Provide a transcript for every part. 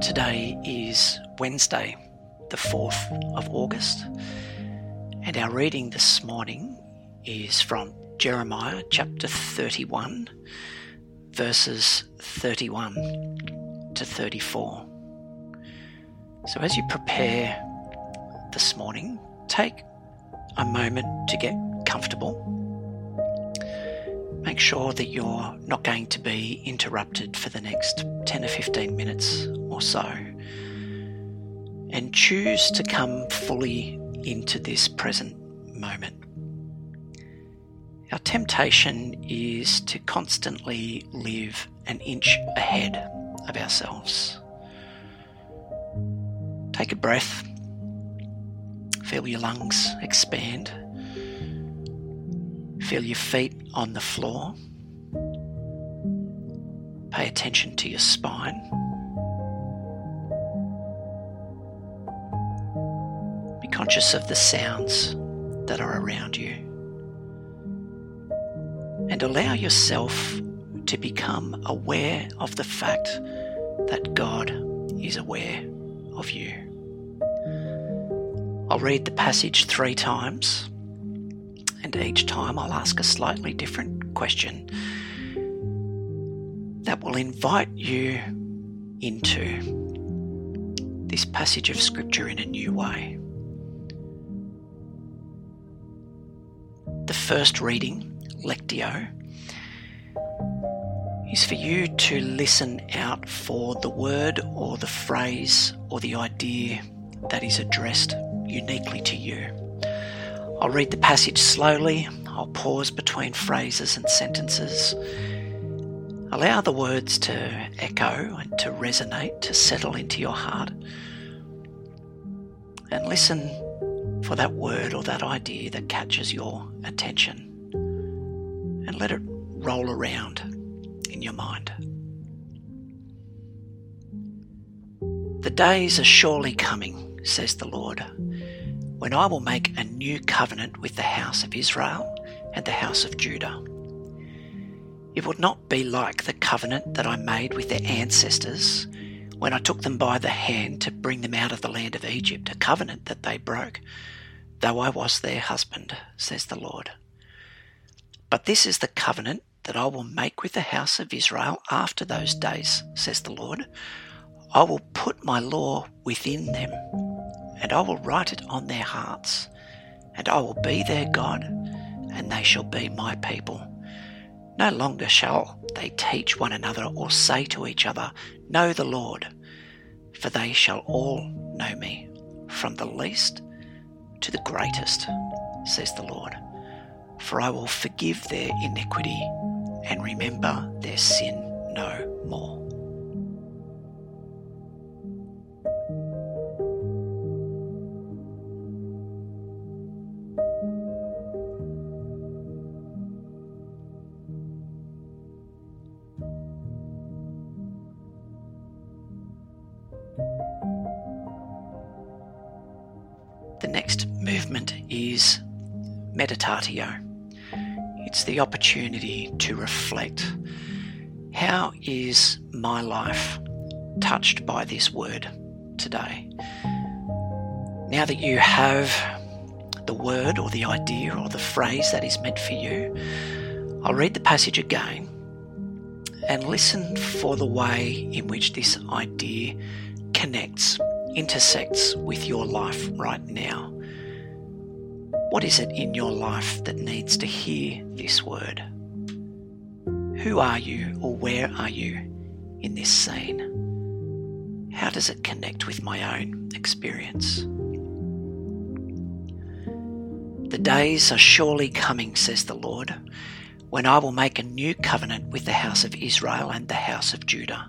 Today is Wednesday, the 4th of August, and our reading this morning is from Jeremiah chapter 31, verses 31 to 34. So, as you prepare this morning, take a moment to get comfortable. Make sure that you're not going to be interrupted for the next 10 or 15 minutes so. And choose to come fully into this present moment. Our temptation is to constantly live an inch ahead of ourselves. Take a breath, feel your lungs expand, feel your feet on the floor, pay attention to your spine. Conscious of the sounds that are around you and allow yourself to become aware of the fact that God is aware of you. I'll read the passage three times, and each time I'll ask a slightly different question that will invite you into this passage of Scripture in a new way. First reading Lectio, is for you to listen out for the word or the phrase or the idea that is addressed uniquely to you. I'll read the passage slowly, I'll pause between phrases and sentences. Allow the words to echo and to resonate, to settle into your heart. And listen for that word or that idea that catches your attention and let it roll around in your mind. The days are surely coming, says the Lord, when I will make a new covenant with the house of Israel and the house of Judah. It will not be like the covenant that I made with their ancestors when I took them by the hand to bring them out of the land of Egypt, a covenant that they broke, though I was their husband, says the Lord. But this is the covenant that I will make with the house of Israel after those days, says the Lord. I will put my law within them, and I will write it on their hearts, and I will be their God, and they shall be my people. No longer shall they teach one another or say to each other, Know the Lord, for they shall all know me, from the least to the greatest, says the Lord for I will forgive their iniquity and remember their sin no more. The next movement is meditatio. It's the opportunity to reflect. How is my life touched by this word today? Now that you have the word or the idea or the phrase that is meant for you, I'll read the passage again and listen for the way in which this idea connects, intersects with your life right now. What is it in your life that needs to hear this word? Who are you or where are you in this scene? How does it connect with my own experience? The days are surely coming, says the Lord, when I will make a new covenant with the house of Israel and the house of Judah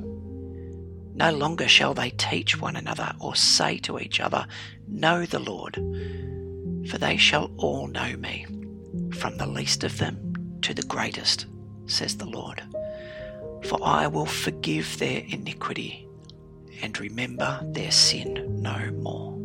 No longer shall they teach one another or say to each other, Know the Lord, for they shall all know me, from the least of them to the greatest, says the Lord. For I will forgive their iniquity and remember their sin no more.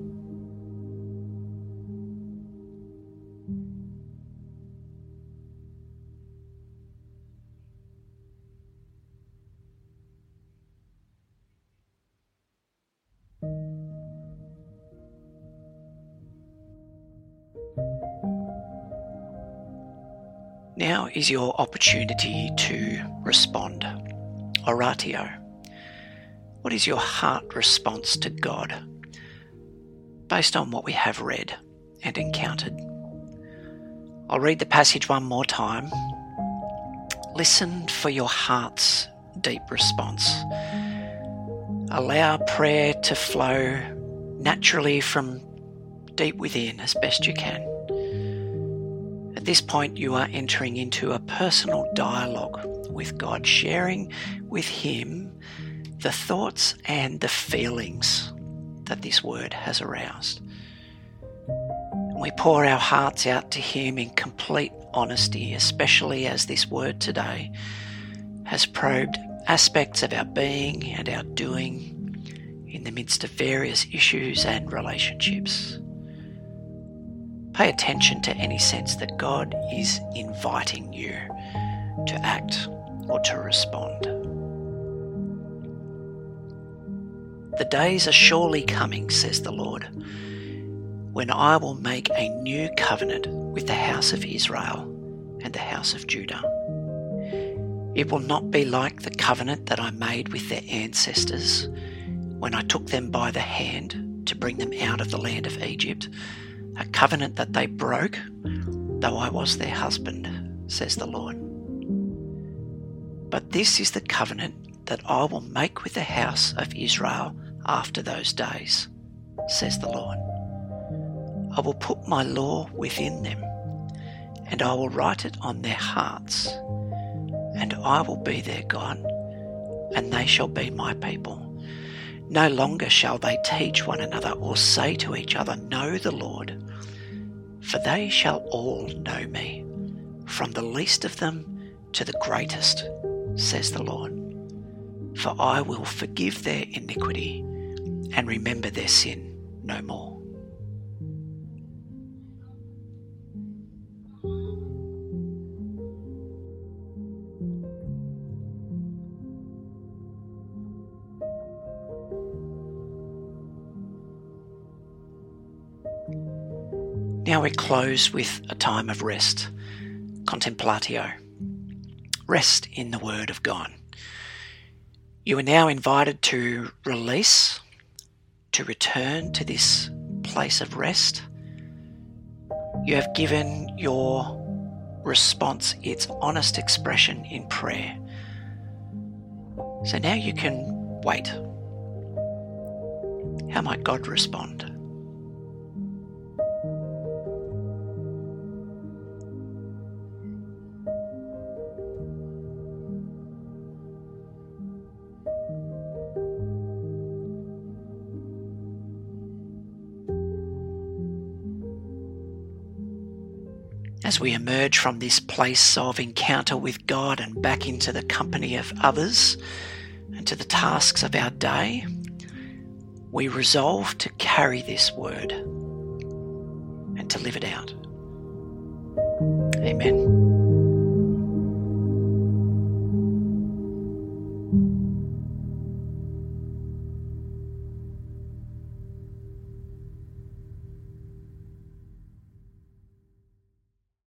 Now is your opportunity to respond. Oratio. What is your heart response to God based on what we have read and encountered? I'll read the passage one more time. Listen for your heart's deep response. Allow prayer to flow naturally from deep within as best you can this point, you are entering into a personal dialogue with God, sharing with Him the thoughts and the feelings that this word has aroused. We pour our hearts out to Him in complete honesty, especially as this word today has probed aspects of our being and our doing in the midst of various issues and relationships. Pay attention to any sense that God is inviting you to act or to respond. The days are surely coming, says the Lord, when I will make a new covenant with the house of Israel and the house of Judah. It will not be like the covenant that I made with their ancestors when I took them by the hand to bring them out of the land of Egypt a covenant that they broke, though I was their husband, says the Lord. But this is the covenant that I will make with the house of Israel after those days, says the Lord. I will put my law within them, and I will write it on their hearts, and I will be their God, and they shall be my people. No longer shall they teach one another or say to each other, Know the Lord, for they shall all know me, from the least of them to the greatest, says the Lord. For I will forgive their iniquity and remember their sin no more. Now we close with a time of rest, contemplatio. Rest in the Word of God. You are now invited to release, to return to this place of rest. You have given your response its honest expression in prayer. So now you can wait. How might God respond? As we emerge from this place of encounter with God and back into the company of others and to the tasks of our day, we resolve to carry this word and to live it out. Amen.